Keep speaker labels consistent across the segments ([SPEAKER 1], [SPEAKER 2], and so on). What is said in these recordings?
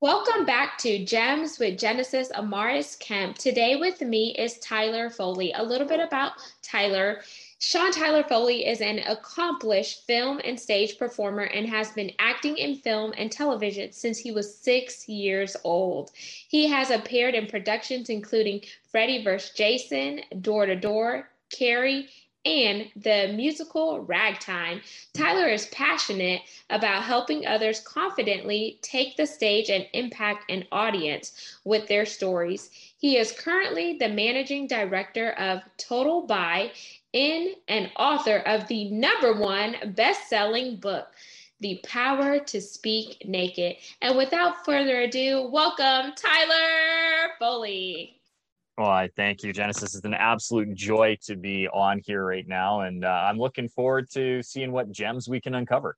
[SPEAKER 1] Welcome back to Gems with Genesis Amaris Kemp. Today with me is Tyler Foley. A little bit about Tyler. Sean Tyler Foley is an accomplished film and stage performer and has been acting in film and television since he was six years old. He has appeared in productions including Freddy vs. Jason, Door to Door, Carrie, and the musical Ragtime. Tyler is passionate about helping others confidently take the stage and impact an audience with their stories. He is currently the managing director of Total Buy in and author of the number one best-selling book. The Power to Speak Naked. And without further ado, welcome Tyler Foley.
[SPEAKER 2] Well, I thank you, Genesis. It's an absolute joy to be on here right now, and uh, I'm looking forward to seeing what gems we can uncover.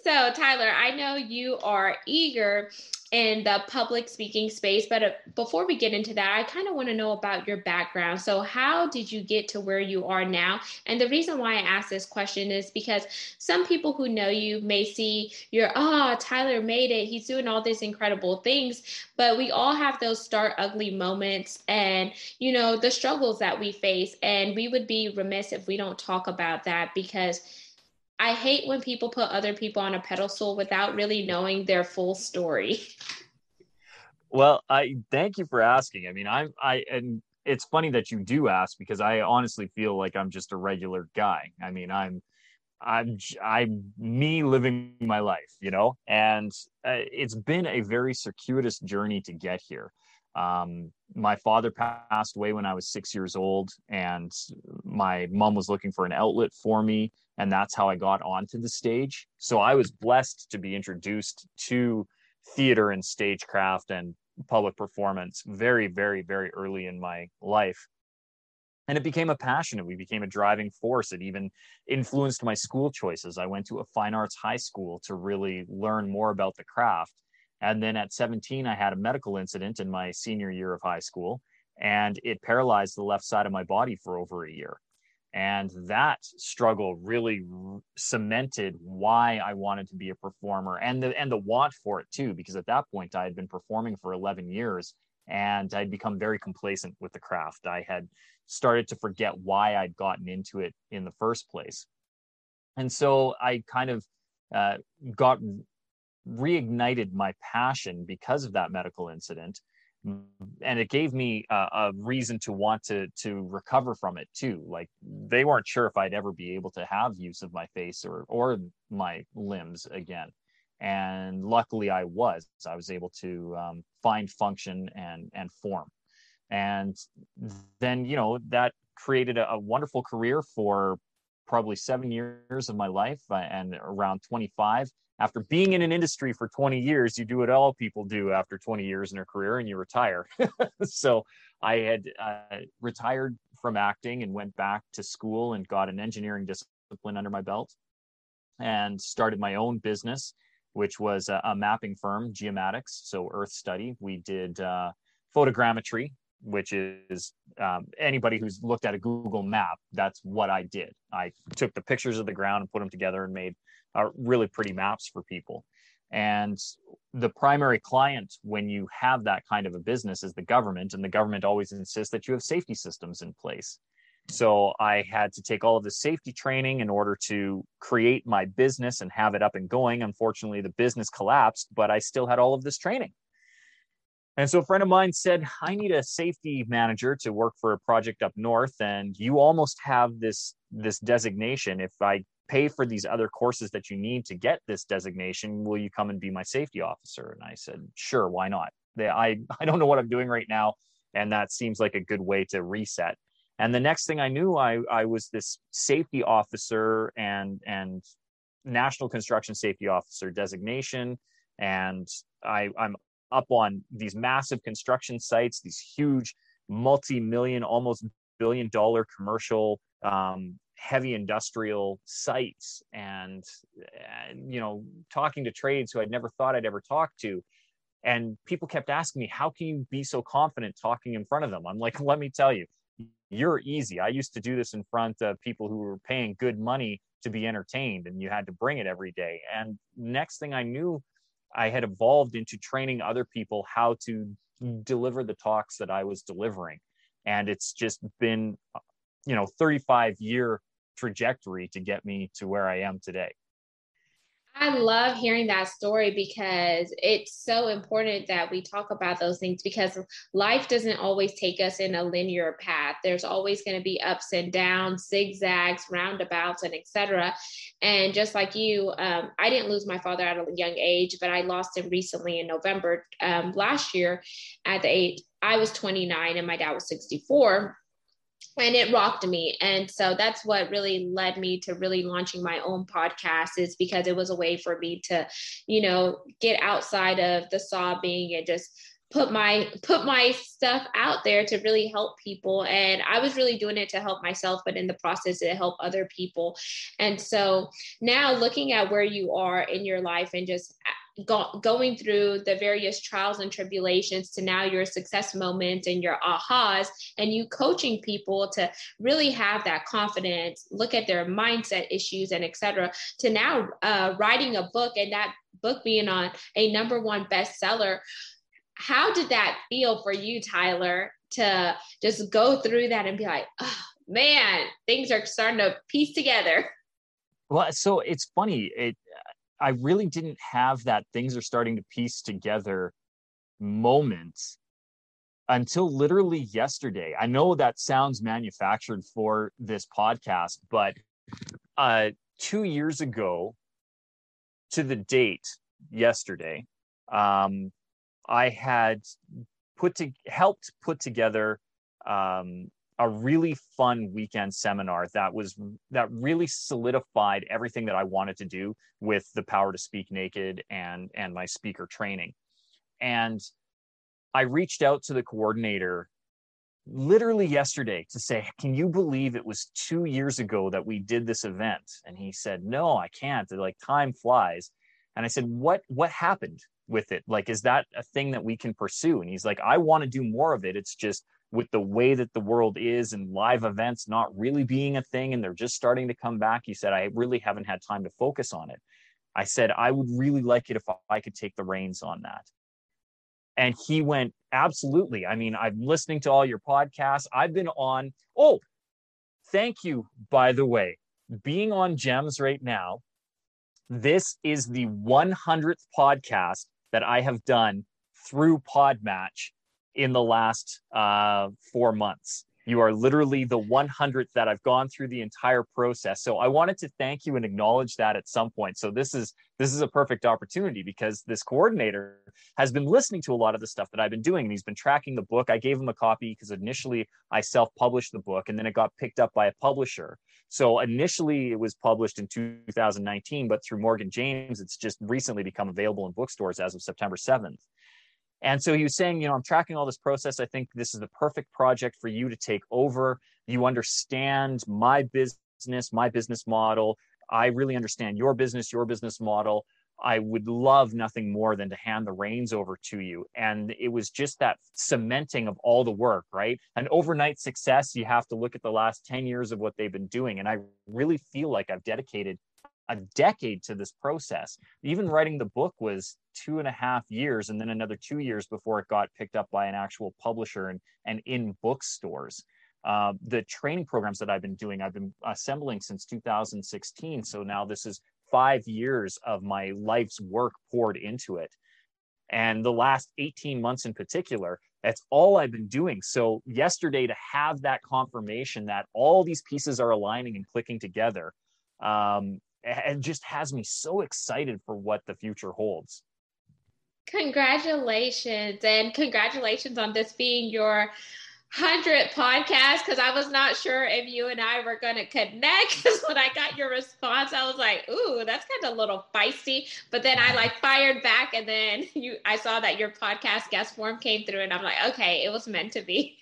[SPEAKER 1] So, Tyler, I know you are eager in the public speaking space. But uh, before we get into that, I kind of want to know about your background. So, how did you get to where you are now? And the reason why I ask this question is because some people who know you may see you're, oh, Tyler made it. He's doing all these incredible things. But we all have those start ugly moments and, you know, the struggles that we face. And we would be remiss if we don't talk about that because I hate when people put other people on a pedestal without really knowing their full story.
[SPEAKER 2] Well, I thank you for asking. I mean, I'm I and it's funny that you do ask because I honestly feel like I'm just a regular guy. I mean, I'm I'm I'm me living my life, you know, and uh, it's been a very circuitous journey to get here. Um, my father passed away when I was six years old, and my mom was looking for an outlet for me, and that's how I got onto the stage. So I was blessed to be introduced to theater and stagecraft and public performance very, very, very early in my life. And it became a passion. It became a driving force. It even influenced my school choices. I went to a fine arts high school to really learn more about the craft and then at 17, I had a medical incident in my senior year of high school, and it paralyzed the left side of my body for over a year. And that struggle really cemented why I wanted to be a performer and the and the want for it too, because at that point I had been performing for 11 years and I'd become very complacent with the craft. I had started to forget why I'd gotten into it in the first place. And so I kind of uh, got reignited my passion because of that medical incident. And it gave me a, a, reason to want to to recover from it too. Like they weren't sure if i'd ever be able to have use of my face or or my limbs again. And luckily i was i was able to um, find function and and form. And then you know that created a, a wonderful career for probably seven years of my life uh, and around 25 after being in an industry for 20 years, you do what all people do after 20 years in their career and you retire. so I had uh, retired from acting and went back to school and got an engineering discipline under my belt and started my own business, which was a, a mapping firm, Geomatics, so Earth Study. We did uh, photogrammetry, which is um, anybody who's looked at a Google map, that's what I did. I took the pictures of the ground and put them together and made are really pretty maps for people. And the primary client when you have that kind of a business is the government, and the government always insists that you have safety systems in place. So I had to take all of the safety training in order to create my business and have it up and going. Unfortunately, the business collapsed, but I still had all of this training. And so a friend of mine said, I need a safety manager to work for a project up north. And you almost have this this designation. If I pay for these other courses that you need to get this designation will you come and be my safety officer and i said sure why not they, i i don't know what i'm doing right now and that seems like a good way to reset and the next thing i knew i i was this safety officer and and national construction safety officer designation and i i'm up on these massive construction sites these huge multi-million almost billion dollar commercial um, heavy industrial sites and, and you know talking to trades who I'd never thought I'd ever talk to and people kept asking me how can you be so confident talking in front of them i'm like let me tell you you're easy. I used to do this in front of people who were paying good money to be entertained, and you had to bring it every day. And next thing I knew, I had evolved into training other people how to deliver the talks that I was delivering. And it's just been, you know, 35 year trajectory to get me to where I am today.
[SPEAKER 1] I love hearing that story because it's so important that we talk about those things because life doesn't always take us in a linear path. There's always going to be ups and downs, zigzags, roundabouts, and etc. And just like you, um, I didn't lose my father at a young age, but I lost him recently in November um, last year at the age I was 29 and my dad was 64 and it rocked me. And so that's what really led me to really launching my own podcast is because it was a way for me to you know get outside of the sobbing and just put my put my stuff out there to really help people. And i was really doing it to help myself but in the process to help other people. And so now looking at where you are in your life and just go, going through the various trials and tribulations to now your success moments and your ahas and you coaching people to really have that confidence look at their mindset issues and etc to now uh, writing a book and that book being on a number one bestseller. How did that feel for you tyler to just go through that and be like oh man things are starting to piece together.
[SPEAKER 2] Well so it's funny it I really didn't have that things are starting to piece together moment until literally yesterday. I know that sounds manufactured for this podcast, but uh, two years ago to the date yesterday, um, I had put to helped put together um, a really fun weekend seminar that was that really solidified everything that I wanted to do with the power to speak naked and and my speaker training. And I reached out to the coordinator literally yesterday to say, "Can you believe it was 2 years ago that we did this event?" And he said, "No, I can't. Like time flies." And I said, "What what happened with it? Like is that a thing that we can pursue?" And he's like, "I want to do more of it. It's just with the way that the world is and live events not really being a thing and they're just starting to come back, he said, I really haven't had time to focus on it. I said, I would really like it if I could take the reins on that. And he went, Absolutely. I mean, I'm listening to all your podcasts. I've been on, oh, thank you, by the way. Being on GEMS right now, this is the 100th podcast that I have done through Podmatch in the last uh, four months. You are literally the 100th that I've gone through the entire process. So I wanted to thank you and acknowledge that at some point. So this is this is a perfect opportunity because this coordinator has been listening to a lot of the stuff that I've been doing and he's been tracking the book. I gave him a copy because initially I self-published the book and then it got picked up by a publisher. So initially it was published in 2019, but through Morgan James, it's just recently become available in bookstores as of September 7th. And so he was saying, you know, I'm tracking all this process. I think this is the perfect project for you to take over. You understand my business, my business model. I really understand your business, your business model. I would love nothing more than to hand the reins over to you. And it was just that cementing of all the work, right? An overnight success, you have to look at the last 10 years of what they've been doing. And I really feel like I've dedicated a decade to this process. Even writing the book was two and a half years, and then another two years before it got picked up by an actual publisher and, and in bookstores. Uh, the training programs that I've been doing, I've been assembling since 2016. So now this is five years of my life's work poured into it. And the last 18 months in particular, that's all I've been doing. So, yesterday, to have that confirmation that all these pieces are aligning and clicking together um, and just has me so excited for what the future holds.
[SPEAKER 1] Congratulations, and congratulations on this being your 100 podcast because I was not sure if you and I were going to connect. Because when I got your response, I was like, "Ooh, that's kind of a little feisty." But then I like fired back, and then you, I saw that your podcast guest form came through, and I'm like, "Okay, it was meant to be."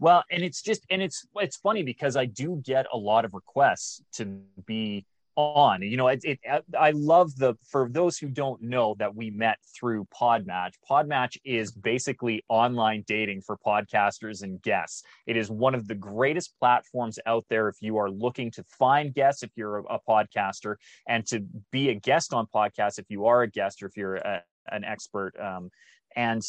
[SPEAKER 2] well and it's just and it's it's funny because i do get a lot of requests to be on. You know, it, it, I love the for those who don't know that we met through Podmatch. Podmatch is basically online dating for podcasters and guests. It is one of the greatest platforms out there if you are looking to find guests if you're a, a podcaster and to be a guest on podcasts if you are a guest or if you're a, an expert. Um, and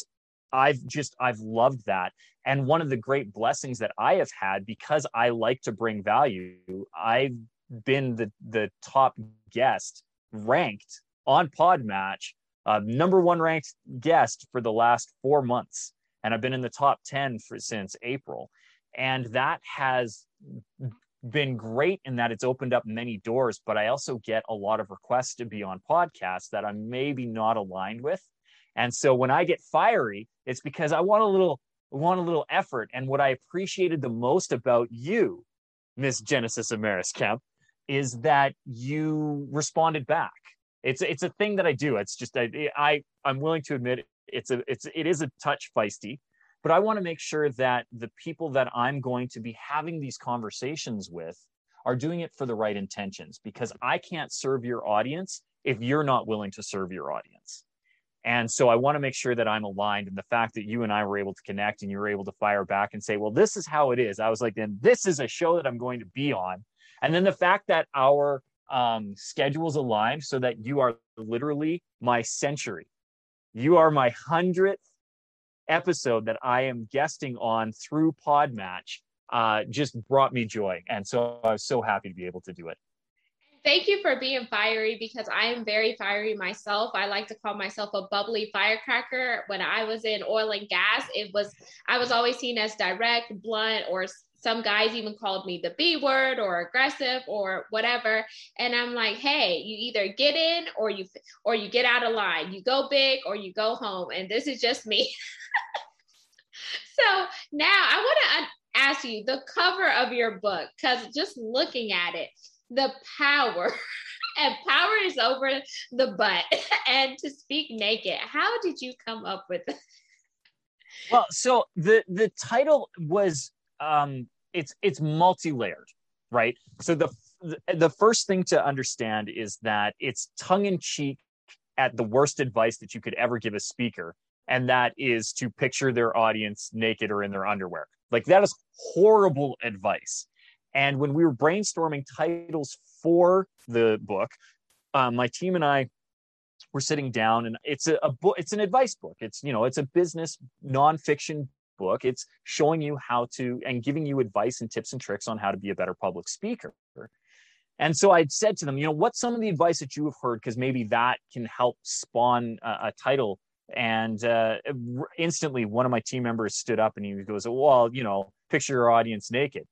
[SPEAKER 2] I've just I've loved that. And one of the great blessings that I have had because I like to bring value, I've been the the top guest ranked on Podmatch, uh, number one ranked guest for the last four months, and I've been in the top ten for since April, and that has been great in that it's opened up many doors. But I also get a lot of requests to be on podcasts that I'm maybe not aligned with, and so when I get fiery, it's because I want a little want a little effort. And what I appreciated the most about you, Miss Genesis Amaris Kemp, is that you responded back. It's it's a thing that I do. It's just I, I I'm willing to admit it's a it's it is a touch feisty, but I want to make sure that the people that I'm going to be having these conversations with are doing it for the right intentions because I can't serve your audience if you're not willing to serve your audience. And so I want to make sure that I'm aligned. And the fact that you and I were able to connect and you were able to fire back and say, well, this is how it is. I was like, then this is a show that I'm going to be on. And then the fact that our um, schedules align so that you are literally my century. You are my hundredth episode that I am guesting on through Podmatch. Uh, just brought me joy. And so I was so happy to be able to do it.
[SPEAKER 1] Thank you for being fiery because I am very fiery myself. I like to call myself a bubbly firecracker. When I was in oil and gas, it was I was always seen as direct, blunt, or some guys even called me the B word or aggressive or whatever. And I'm like, hey, you either get in or you or you get out of line. You go big or you go home. And this is just me. so now I want to ask you the cover of your book because just looking at it, the power. and power is over the butt and to speak naked. How did you come up with it?
[SPEAKER 2] Well, so the the title was um, it's it's multi-layered, right? So the the first thing to understand is that it's tongue in cheek at the worst advice that you could ever give a speaker, and that is to picture their audience naked or in their underwear. Like that is horrible advice. And when we were brainstorming titles for the book, um, my team and I were sitting down, and it's a, a book. It's an advice book. It's you know, it's a business nonfiction book. It's showing you how to and giving you advice and tips and tricks on how to be a better public speaker. And so I said to them, you know, what's some of the advice that you have heard? Because maybe that can help spawn a, a title. And uh, instantly, one of my team members stood up and he goes, well, you know, picture your audience naked.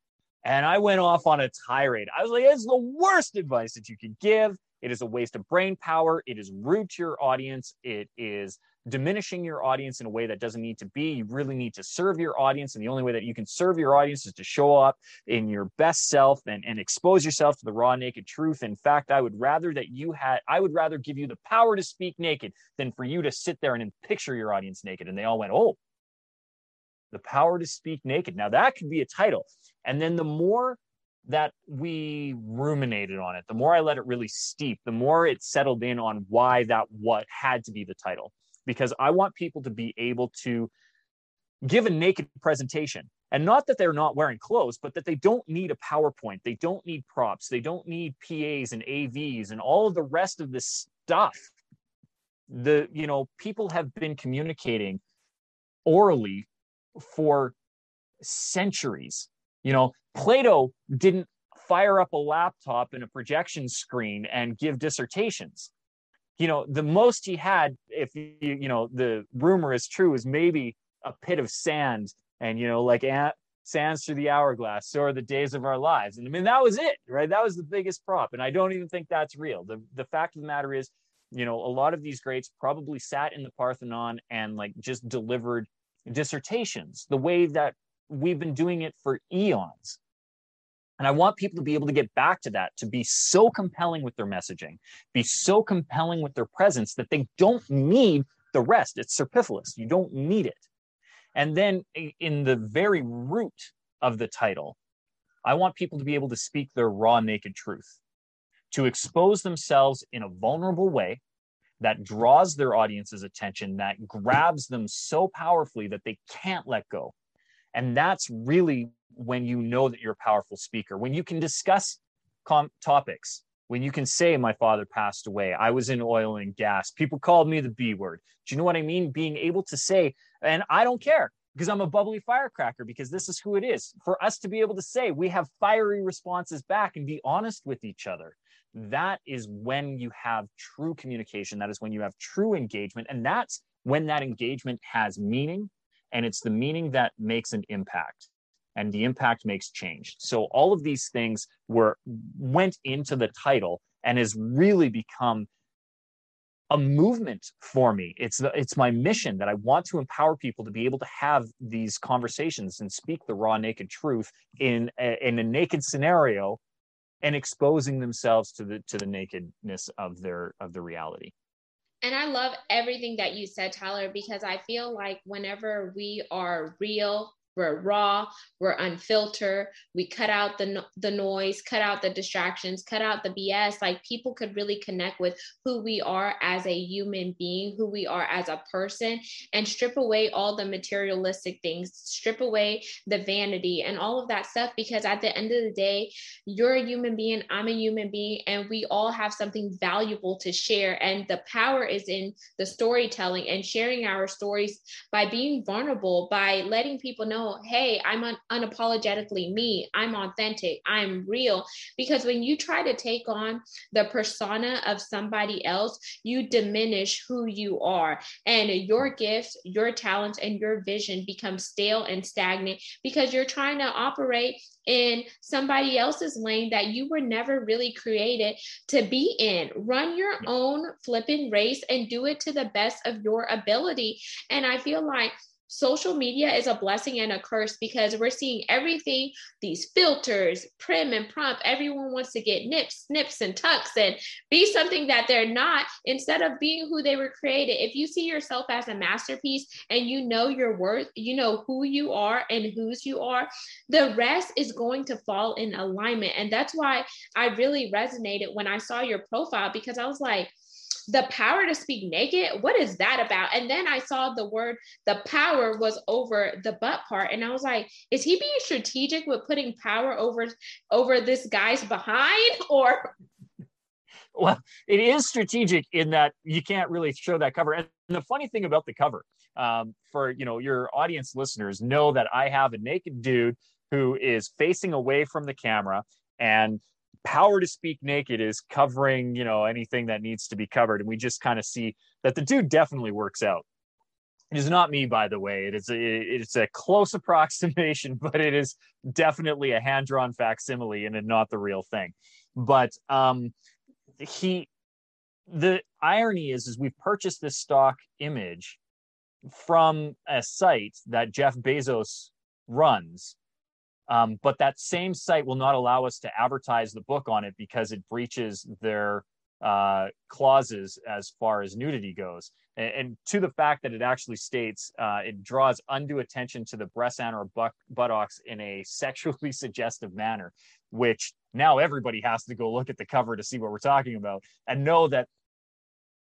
[SPEAKER 2] And I went off on a tirade. I was like, it's the worst advice that you could give. It is a waste of brain power. It is rude to your audience. It is diminishing your audience in a way that doesn't need to be. You really need to serve your audience. And the only way that you can serve your audience is to show up in your best self and, and expose yourself to the raw, naked truth. In fact, I would rather that you had, I would rather give you the power to speak naked than for you to sit there and picture your audience naked. And they all went, Oh, the power to speak naked. Now that could be a title. And then the more that we ruminated on it, the more I let it really steep, the more it settled in on why that what had to be the title because I want people to be able to give a naked presentation. And not that they're not wearing clothes, but that they don't need a PowerPoint. They don't need props. They don't need PAs and AVs and all of the rest of this stuff. The, you know, people have been communicating orally for centuries. You know, Plato didn't fire up a laptop and a projection screen and give dissertations you know, the most he had, if you, you know, the rumor is true, is maybe a pit of sand and, you know, like ant, sands through the hourglass, so are the days of our lives. And I mean, that was it, right? That was the biggest prop. And I don't even think that's real. The, the fact of the matter is, you know, a lot of these greats probably sat in the Parthenon and like just delivered dissertations the way that we've been doing it for eons. And I want people to be able to get back to that, to be so compelling with their messaging, be so compelling with their presence that they don't need the rest. It's superfluous. You don't need it. And then in the very root of the title, I want people to be able to speak their raw, naked truth. to expose themselves in a vulnerable way that draws their audience's attention, that grabs them so powerfully that they can't let go. And that's really when you know that you're a powerful speaker, when you can discuss com- topics, when you can say, My father passed away, I was in oil and gas, people called me the B word. Do you know what I mean? Being able to say, and I don't care because I'm a bubbly firecracker, because this is who it is. For us to be able to say we have fiery responses back and be honest with each other, that is when you have true communication. That is when you have true engagement. And that's when that engagement has meaning. And it's the meaning that makes an impact and the impact makes change. So all of these things were went into the title and has really become a movement for me. It's it's my mission that I want to empower people to be able to have these conversations and speak the raw, naked truth in a, in a naked scenario, and exposing themselves to the to the nakedness of their of the reality.
[SPEAKER 1] And I love everything that you said, Tyler, because I feel like whenever we are real we're raw, we're unfiltered. We cut out the the noise, cut out the distractions, cut out the BS. Like people could really connect with who we are as a human being, who we are as a person, and strip away all the materialistic things, strip away the vanity and all of that stuff. Because at the end of the day, you're a human being, I'm a human being, and we all have something valuable to share. And the power is in the storytelling and sharing our stories by being vulnerable, by letting people know know, hey, I'm un- unapologetically me. I'm authentic. I'm real. Because when you try to take on the persona of somebody else, you diminish who you are. And your gifts, your talents, and your vision become stale and stagnant because you're trying to operate in somebody else's lane that you were never really created to be in. Run your own flipping race and do it to the best of your ability. And I feel like social media is a blessing and a curse because we're seeing everything these filters prim and prompt. Everyone wants to get nips snips and tucks and be something that they're not instead of being who they were created. If you see yourself as a masterpiece and you know your worth you know who you are and whose you are the rest is going to fall in alignment. And that's why i really resonated when i saw your profile because i was like the power to speak naked? What is that about? And then i saw the word the power was over the butt part and i was like is he being strategic with putting power over over this guy's behind? Or
[SPEAKER 2] well it is strategic in that you can't really show that cover. And the funny thing about the cover um, for you know your audience listeners know that i have a naked dude who is facing away from the camera and power to speak naked is covering you know anything that needs to be covered. And we just kind of see that the dude definitely works out. It is not me by the way. It is a, it's a close approximation but it is definitely a hand-drawn facsimile and not the real thing. But um he the irony is is we've purchased this stock image from a site that jeff bezos runs um, but that same site will not allow us to advertise the book on it because it breaches their uh, clauses as far as nudity goes. And, and, to the fact that it actually states uh, it draws undue attention to the breast and or butt- buttocks in a sexually suggestive manner, which now everybody has to go look at the cover to see what we're talking about and know that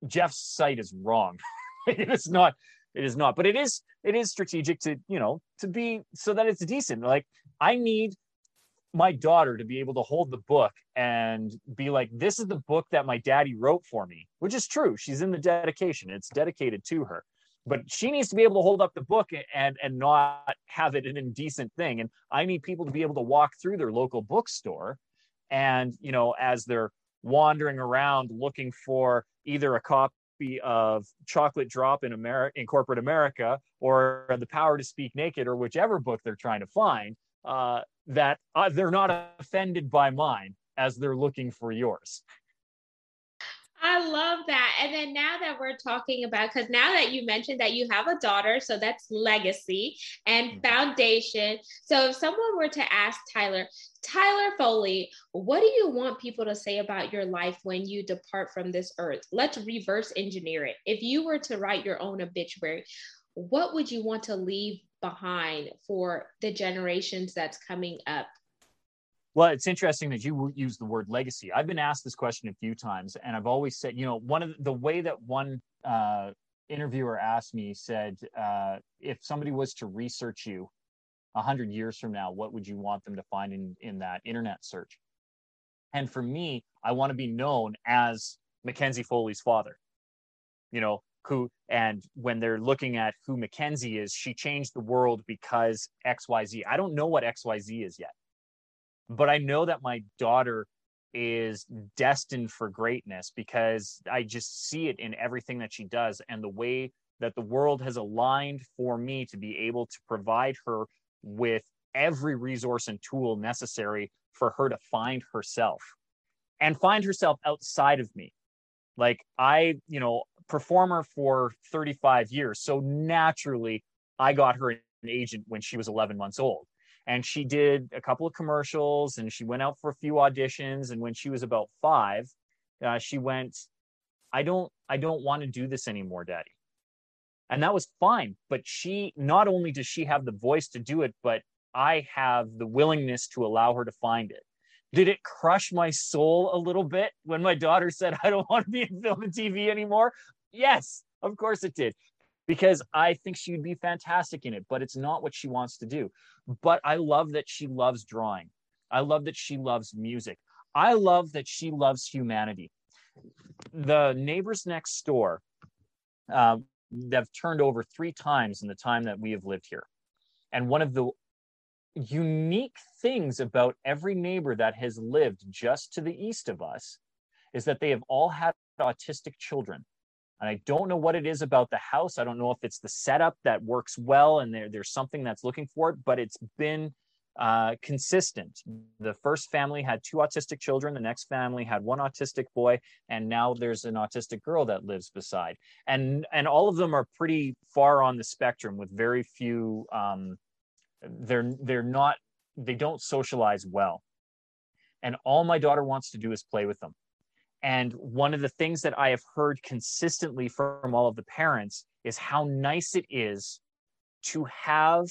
[SPEAKER 2] Jeff's site is wrong. it is not it is not but it is it is strategic to you know to be so that it's decent like i need my daughter to be able to hold the book and be like this is the book that my daddy wrote for me which is true. She's in the dedication. It's dedicated to her but she needs to be able to hold up the book and and not have it an indecent thing. And i need people to be able to walk through their local bookstore and you know as they're wandering around looking for either a copy of Chocolate Drop in America in corporate America or The Power to Speak Naked or whichever book they're trying to find, uh, that uh, they're not offended by mine as they're looking for yours.
[SPEAKER 1] I love that. And then now that we're talking about, because now that you mentioned that you have a daughter, so that's legacy and mm-hmm. foundation. So if someone were to ask Tyler, Tyler Foley, what do you want people to say about your life when you depart from this earth? Let's reverse engineer it. If you were to write your own obituary, what would you want to leave behind for the generations that's coming up?
[SPEAKER 2] Well, it's interesting that you use the word legacy. I've been asked this question a few times, and I've always said, you know, one of the, the way that one uh, interviewer asked me said, uh, if somebody was to research you a hundred years from now, what would you want them to find in in that internet search? And for me, I want to be known as Mackenzie Foley's father. You know, who and when they're looking at who Mackenzie is, she changed the world because XYZ. I don't know what XYZ is yet. But I know that my daughter is destined for greatness because I just see it in everything that she does and the way that the world has aligned for me to be able to provide her with every resource and tool necessary for her to find herself and find herself outside of me. Like I, you know, performer for 35 years. So naturally, I got her an agent when she was 11 months old. And she did a couple of commercials and she went out for a few auditions. And when she was about five, uh, she went, I don't, I don't want to do this anymore, daddy. And that was fine. But she, not only does she have the voice to do it, but I have the willingness to allow her to find it. Did it crush my soul a little bit when my daughter said, I don't want to be in film and TV anymore? Yes, of course it did. Because I think she would be fantastic in it, but it's not what she wants to do. But I love that she loves drawing. I love that she loves music. I love that she loves humanity. The neighbors next door, uh, have turned over three times in the time that we have lived here. And one of the unique things about every neighbor that has lived just to the east of us is that they have all had autistic children. And I don't know what it is about the house. I don't know if it's the setup that works well and there, there's something that's looking for it, but it's been uh, consistent. The first family had two autistic children, the next family had one autistic boy, and now there's an autistic girl that lives beside. And and all of them are pretty far on the spectrum with very few um, they're they're not they don't socialize well. And all my daughter wants to do is play with them. And one of the things that I have heard consistently from all of the parents is how nice it is to have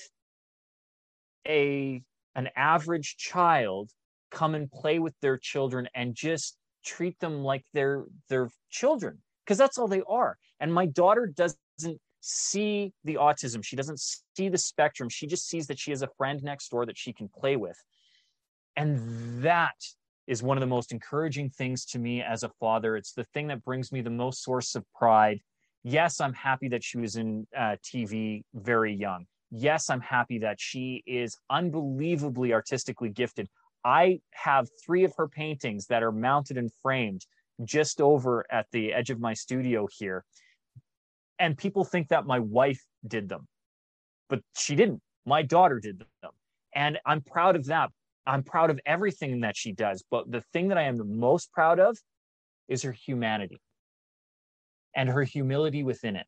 [SPEAKER 2] a an average child come and play with their children and just treat them like they're their children because that's all they are. And my daughter doesn't see the autism. She doesn't see the spectrum. She just sees that she has a friend next door that she can play with. And that is one of the most encouraging things to me as a father it's the thing that brings me the most source of pride yes i'm happy that she was in uh, tv very young yes, I'm happy that she is unbelievably artistically gifted. I have three of her paintings that are mounted and framed just over at the edge of my studio here. And people think that my wife did them, but she didn't. My daughter did them. And I'm proud of that. I'm proud of everything that she does. But the thing that I am the most proud of is her humanity and her humility within it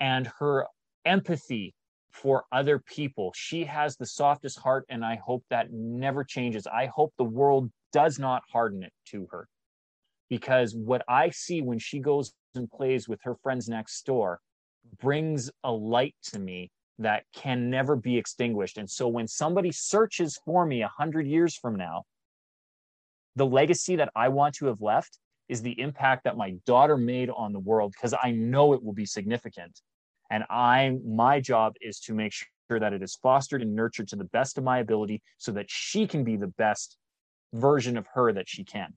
[SPEAKER 2] and her empathy for other people. She has the softest heart, and I hope that never changes. I hope the world does not harden it to her. Because what I see when she goes and plays with her friends next door brings a light to me that can never be extinguished. And so when somebody searches for me a hundred years from now, the legacy that I want to have left is the impact that my daughter made on the world because I know it will be significant and i my job is to make sure that it is fostered and nurtured to the best of my ability so that she can be the best version of her that she can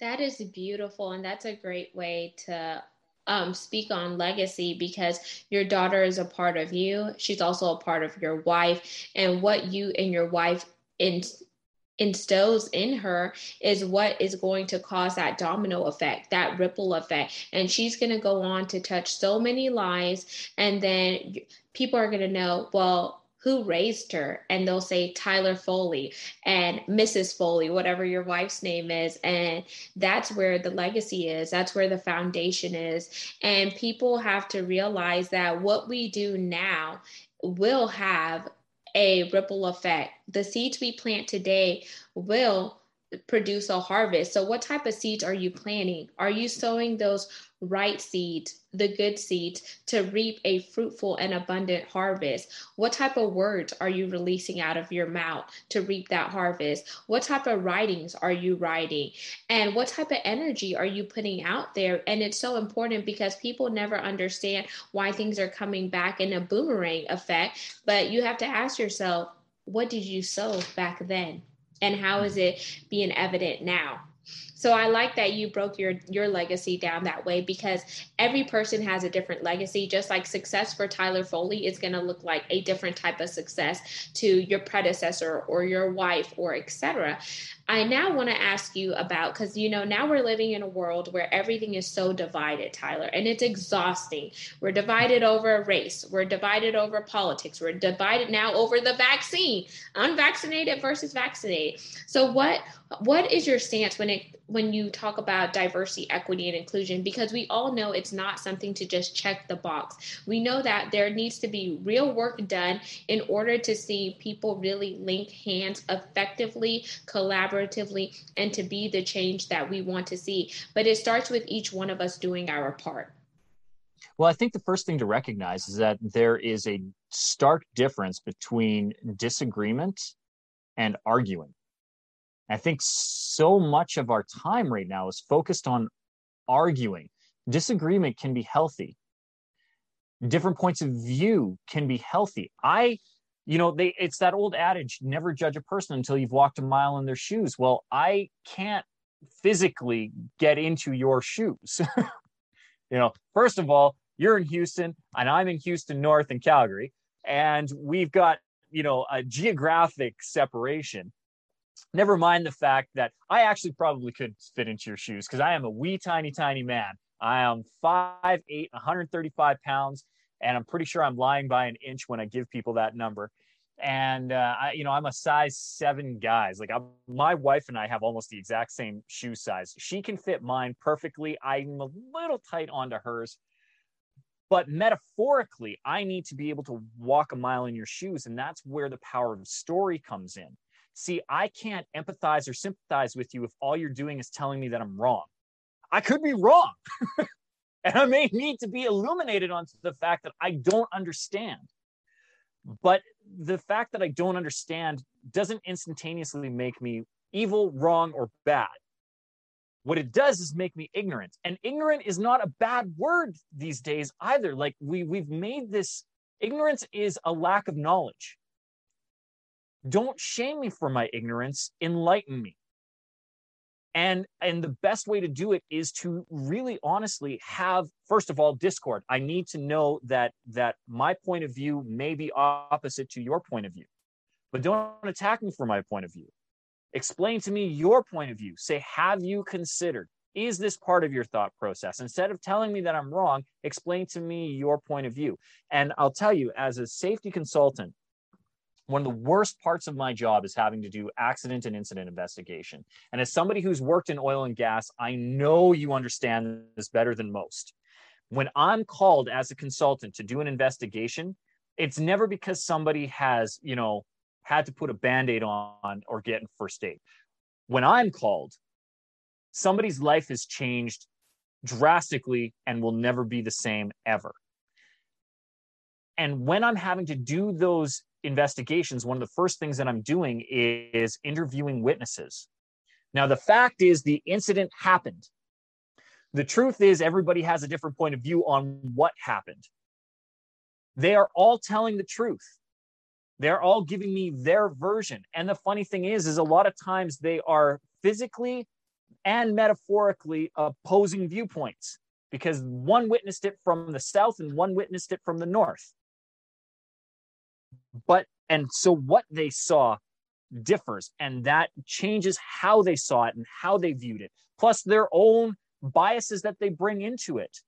[SPEAKER 1] that is beautiful and that's a great way to um, speak on legacy because your daughter is a part of you she's also a part of your wife and what you and your wife in instills in her is what is going to cause that domino effect, that ripple effect. And she's going to go on to touch so many lives. And then people are going to know, well, who raised her? And they'll say Tyler Foley and Mrs. Foley, whatever your wife's name is. And that's where the legacy is. That's where the foundation is. And people have to realize that what we do now will have a ripple effect. The seeds we plant today will produce a harvest. So, what type of seeds are you planting? Are you sowing those right seeds, the good seeds, to reap a fruitful and abundant harvest? What type of words are you releasing out of your mouth to reap that harvest? What type of writings are you writing? And what type of energy are you putting out there? And it's so important because people never understand why things are coming back in a boomerang effect. But you have to ask yourself, what did you sow back then? And how is it being evident now? So I like that you broke your your legacy down that way because every person has a different legacy. Just like success for Tyler Foley is going to look like a different type of success to your predecessor or your wife or etc. I now want to ask you about because you know now we're living in a world where everything is so divided, Tyler, and it's exhausting. We're divided over race, we're divided over politics, we're divided now over the vaccine, unvaccinated versus vaccinated. So what what is your stance when it when you talk about diversity, equity, and inclusion, because we all know it's not something to just check the box. We know that there needs to be real work done in order to see people really link hands effectively, collaboratively, and to be the change that we want to see. But it starts with each one of us doing our part.
[SPEAKER 2] Well, I think the first thing to recognize is that there is a stark difference between disagreement and arguing. I think so much of our time right now is focused on arguing. Disagreement can be healthy. Different points of view can be healthy. I, you know, they it's that old adage, never judge a person until you've walked a mile in their shoes. Well, I can't physically get into your shoes. you know, first of all, you're in Houston and I'm in Houston North and Calgary, and we've got, you know, a geographic separation Never mind the fact that I actually probably could fit into your shoes because I am a wee tiny, tiny man. I am 5'8, 135 pounds, and I'm pretty sure I'm lying by an inch when I give people that number. And uh, I, you know, I'm a size seven guys. Like I'm, my wife and I have almost the exact same shoe size. She can fit mine perfectly. I'm a little tight onto hers, but metaphorically, I need to be able to walk a mile in your shoes, and that's where the power of story comes in. See, I can't empathize or sympathize with you if all you're doing is telling me that I'm wrong. I could be wrong. and I may need to be illuminated onto the fact that I don't understand. But the fact that I don't understand doesn't instantaneously make me evil, wrong, or bad. What it does is make me ignorant. And ignorant is not a bad word these days either. Like we we've made this ignorance is a lack of knowledge. Don't shame me for my ignorance, enlighten me. And and the best way to do it is to really honestly have first of all discord. I need to know that that my point of view may be opposite to your point of view. But don't attack me for my point of view. Explain to me your point of view. Say, have you considered? Is this part of your thought process? Instead of telling me that I'm wrong, explain to me your point of view. And I'll tell you, as a safety consultant, one of the worst parts of my job is having to do accident and incident investigation. And as somebody who's worked in oil and gas, I know you understand this better than most. When I'm called as a consultant to do an investigation, it's never because somebody has, you know, had to put a band-aid on or get in first aid. When I'm called, somebody's life has changed drastically and will never be the same ever. And when I'm having to do those investigations, one of the first things that I'm doing is interviewing witnesses. Now, the fact is, the incident happened. The truth is, everybody has a different point of view on what happened. They are all telling the truth. They're all giving me their version. And the funny thing is, is a lot of times they are physically and metaphorically opposing viewpoints because one witnessed it from the south and one witnessed it from the north but and so what they saw differs and that changes how they saw it and how they viewed it plus their own biases that they bring into it.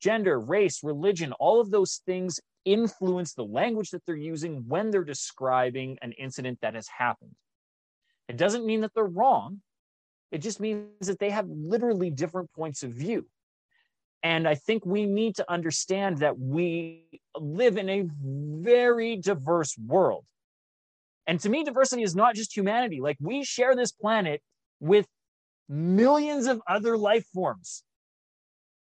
[SPEAKER 2] Gender race religion all of those things influence the language that they're using when they're describing an incident that has happened. It doesn't mean that they're wrong. It just means that they have literally different points of view. And I think we need to understand that we live in a very diverse world. And to me, diversity is not just humanity. Like we share this planet with millions of other life forms.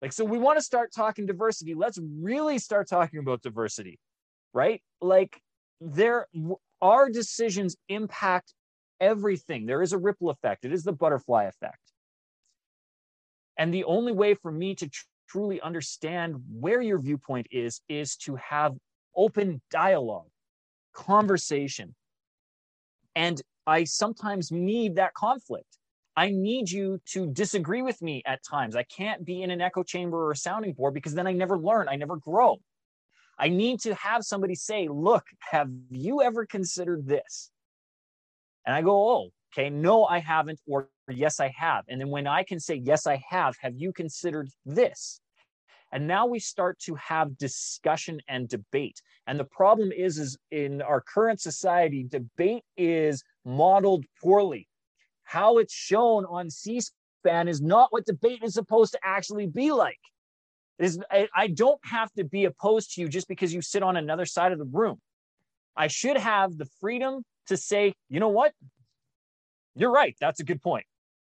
[SPEAKER 2] Like, so we want to start talking diversity. Let's really start talking about diversity, right? Like, there, our decisions impact everything. There is a ripple effect, it is the butterfly effect. And the only way for me to truly understand where your viewpoint is, is to have open dialogue, conversation. And I sometimes need that conflict. I need you to disagree with me at times. I can't be in an echo chamber or a sounding board because then I never learn, I never grow. I need to have somebody say, Look, have you ever considered this? And I go, Oh, okay, no, I haven't, or yes, I have. And then when I can say, Yes, I have, have you considered this? And now we start to have discussion and debate. And the problem is, is in our current society, debate is modeled poorly. How it's shown on C-SPAN is not what debate is supposed to actually be like. Is I, I don't have to be opposed to you just because you sit on another side of the room. I should have the freedom to say, you know what? You're right. That's a good point.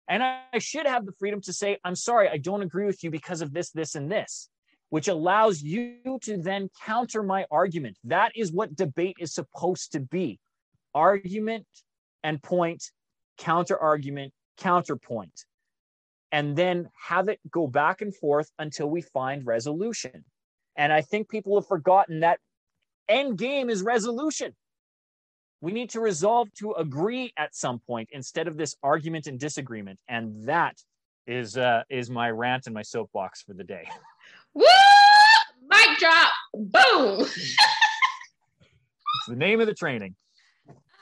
[SPEAKER 2] And I should have the freedom to say, I'm sorry, I don't agree with you because of this, this, and this, which allows you to then counter my argument. That is what debate is supposed to be argument and point, counter argument, counterpoint, and then have it go back and forth until we find resolution. And I think people have forgotten that end game is resolution. We need to resolve to agree at some point instead of this argument and disagreement. And that is uh, is my rant and my soapbox for the day.
[SPEAKER 1] Woo! Mic drop. Boom.
[SPEAKER 2] it's the name of the training.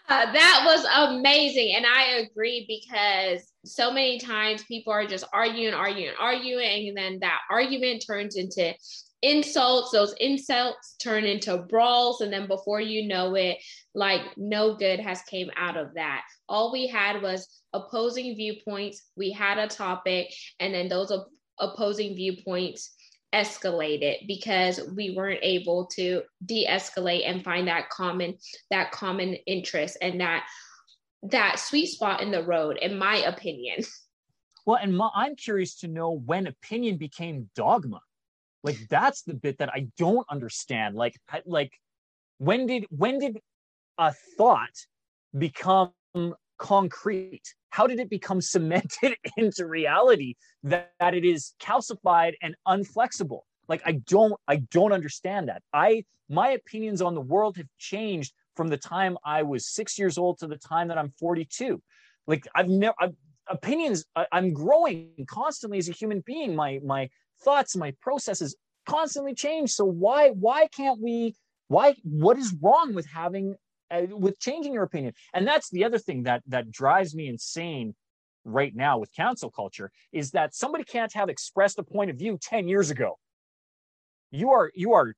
[SPEAKER 1] Uh, that was amazing. And I agree because so many times people are just arguing, arguing, arguing. And then that argument turns into insults. Those insults turn into brawls. And then before you know it, like no good has came out of that. All we had was opposing viewpoints. We had a topic. And then those op- opposing viewpoints escalated because we weren't able to de-escalate and find that common that common interest and that that sweet spot in the road in my opinion.
[SPEAKER 2] Well and my, i'm curious to know when opinion became dogma. Like that's the bit that i don't understand. Like like when did when did a thought become concrete how did it become cemented into reality that, that it is calcified and unflexible? Like i don't i don't understand that. I my opinions on the world have changed from the time i was six years old to the time that i'm 42 like i've never opinions I, i'm growing constantly as a human being. My my thoughts my processes constantly change. So why why can't we why what is wrong with having Uh, with changing your opinion. And that's the other thing that that drives me insane right now with council culture is that somebody can't have expressed a point of view 10 years ago. You are you are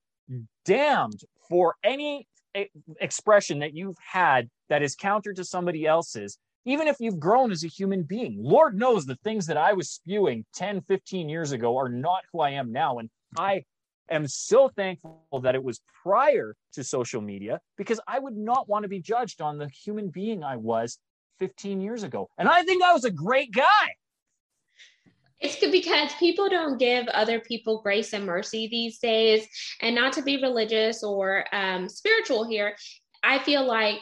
[SPEAKER 2] damned for any eh, expression that you've had that is counter to somebody else's even if you've grown as a human being lord knows the things that i was spewing 10 15 years ago are not who i am now and i am so thankful that it was prior to social media because I would not want to be judged on the human being I was 15 years ago. And I think I was a great guy.
[SPEAKER 1] It's because people don't give other people grace and mercy these days. And not to be religious or um, spiritual here, I feel like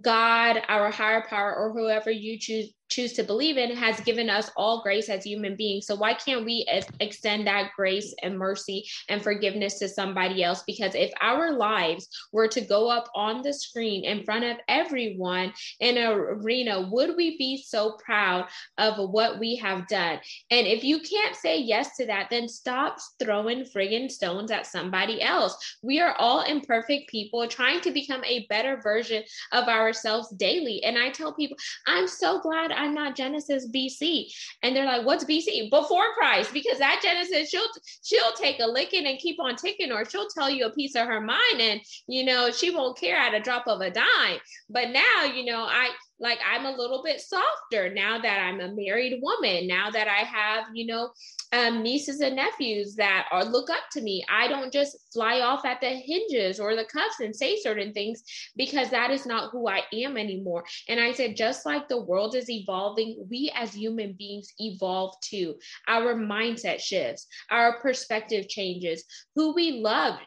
[SPEAKER 1] God, our higher power, or whoever you choose choose to believe in has given us all grace as human beings. So why can't we extend that grace and mercy and forgiveness to somebody else? Because if our lives were to go up on the screen in front of everyone in an arena, would we be so proud of what we have done? And if you can't say yes to that, then stop throwing friggin' stones at somebody else. We are all imperfect people trying to become a better version of ourselves daily. And I tell people, I'm so glad I'm not Genesis BC. And they're like, what's BC? Before Christ, because that Genesis, she'll she'll take a licking and keep on ticking, or she'll tell you a piece of her mind, and you know, she won't care at a drop of a dime. But now, you know, I like I'm a little bit softer now that I'm a married woman, now that I have, you know, um, nieces and nephews that are look up to me. I don't just fly off at the hinges or the cuffs and say certain things because that is not who I am anymore. And I said, just like the world is evolving, we as human beings evolve too. Our mindset shifts, our perspective changes, who we love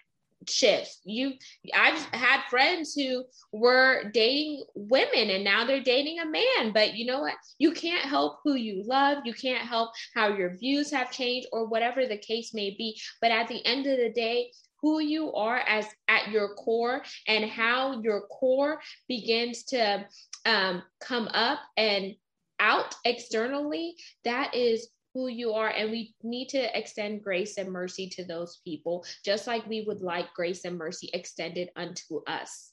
[SPEAKER 1] shifts. You I've had friends who were dating women and now they're dating a man, but you know what? You can't help who you love. You can't help how your views have changed or whatever the case may be. But at the end of the day, who you are as at your core and how your core begins to um, come up and out externally, that is who you are and we need to extend grace and mercy to those people just like we would like grace and mercy extended unto us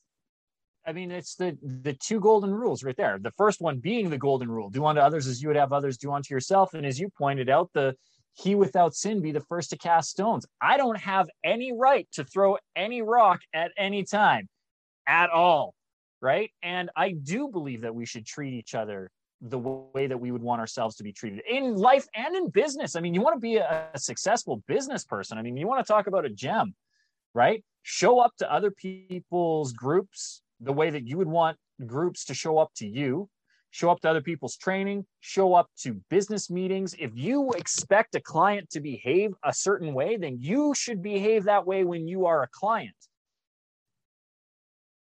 [SPEAKER 2] I mean, it's the the two golden rules right there. The first one being the golden rule: do unto others as you would have others do unto yourself. And as you pointed out, the he without sin be the first to cast stones. I don't have any right to throw any rock at any time, at all, right? And I do believe that we should treat each other the way that we would want ourselves to be treated in life and in business. I mean, you want to be a, a successful business person. I mean, you want to talk about a gem, right? Show up to other people's groups the way that you would want groups to show up to you. Show up to other people's training, show up to business meetings. If you expect a client to behave a certain way, then you should behave that way when you are a client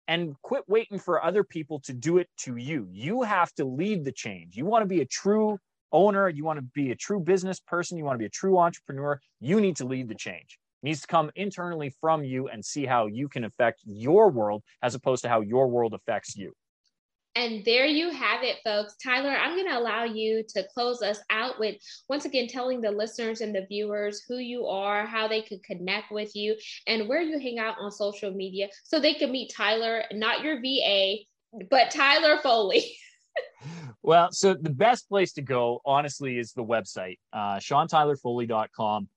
[SPEAKER 2] and quit waiting for other people to do it to you. You have to lead the change. You want to be a true owner, you want to be a true business person, you want to be a true entrepreneur, you need to lead the change. It needs to come internally from you and see how you can affect your world as opposed to how your world affects you.
[SPEAKER 1] And there you have it, folks. Tyler, I'm going to allow you to close us out with once again telling the listeners and the viewers who you are, how they could connect with you, and where you hang out on social media so they can meet Tyler, not your VA, but Tyler Foley.
[SPEAKER 2] well, so the best place to go, honestly, is the website, uh, SeanTylerFoley.com.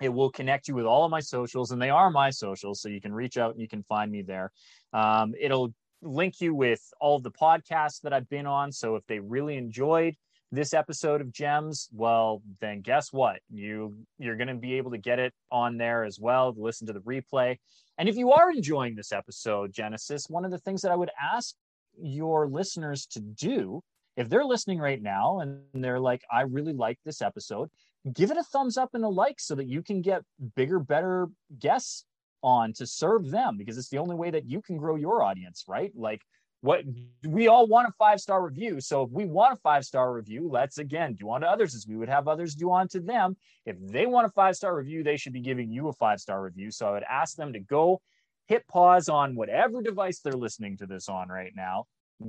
[SPEAKER 2] It will connect you with all of my socials, and they are my socials, so you can reach out and you can find me there. Um, it'll link you with all the podcasts that I've been on. So if they really enjoyed this episode of Gems, well, then guess what? You you're going to be able to get it on there as well to listen to the replay. And if you are enjoying this episode, Genesis, one of the things that I would ask your listeners to do, if they're listening right now and they're like, I really like this episode, give it a thumbs up and a like so that you can get bigger, better guests on to serve them because it's the only way that you can grow your audience, right? Like what we all want a five star review. So if we want a five star review, let's again do on to others as we would have others do on to them. If they want a five star review, they should be giving you a five star review. So I would ask them to go hit pause on whatever device they're listening to this on right now.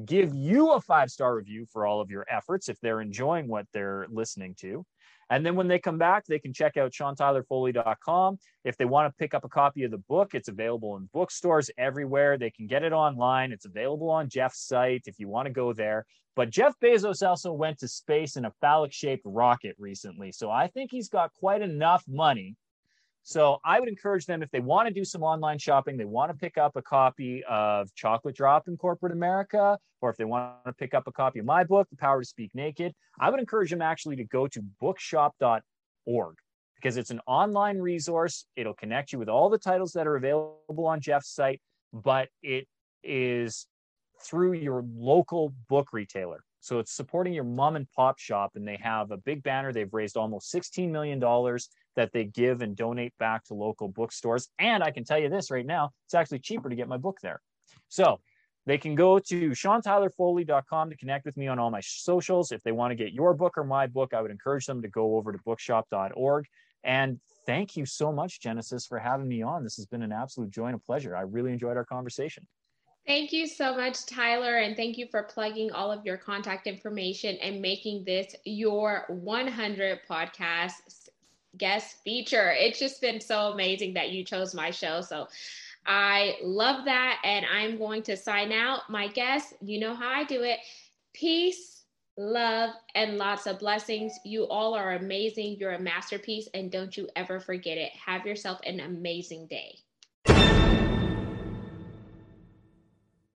[SPEAKER 2] Give you a five star review for all of your efforts if they're enjoying what they're listening to. And then when they come back, they can check out SeanTylerFoley.com. If they want to pick up a copy of the book, it's available in bookstores everywhere. They can get it online. It's available on Jeff's site if you want to go there. But Jeff Bezos also went to space in a phallic shaped rocket recently. So I think he's got quite enough money so I would encourage them if they want to do some online shopping, they want to pick up a copy of Chocolate Drop in Corporate America, or if they want to pick up a copy of my book, The Power to Speak Naked, I would encourage them actually to go to bookshop.org because it's an online resource. It'll connect you with all the titles that are available on Jeff's site, but it is through your local book retailer. So it's supporting your mom and pop shop, and they have a big banner. They've raised almost $16 million that they give and donate back to local bookstores. And I can tell you this right now, it's actually cheaper to get my book there. So they can go to SeanTylerFoley.com to connect with me on all my socials. If they want to get your book or my book, I would encourage them to go over to bookshop.org. And thank you so much, Genesis, for having me on. This has been an absolute joy and a pleasure. I really enjoyed our conversation.
[SPEAKER 1] Thank you so much, Tyler, and thank you for plugging all of your contact information and making this your 100 podcast guest feature. It's just been so amazing that you chose my show. So I love that. And I'm going to sign out. My guests, you know how I do it. Peace, love, and lots of blessings. You all are amazing. You're a masterpiece. And don't you ever forget it. Have yourself an amazing day.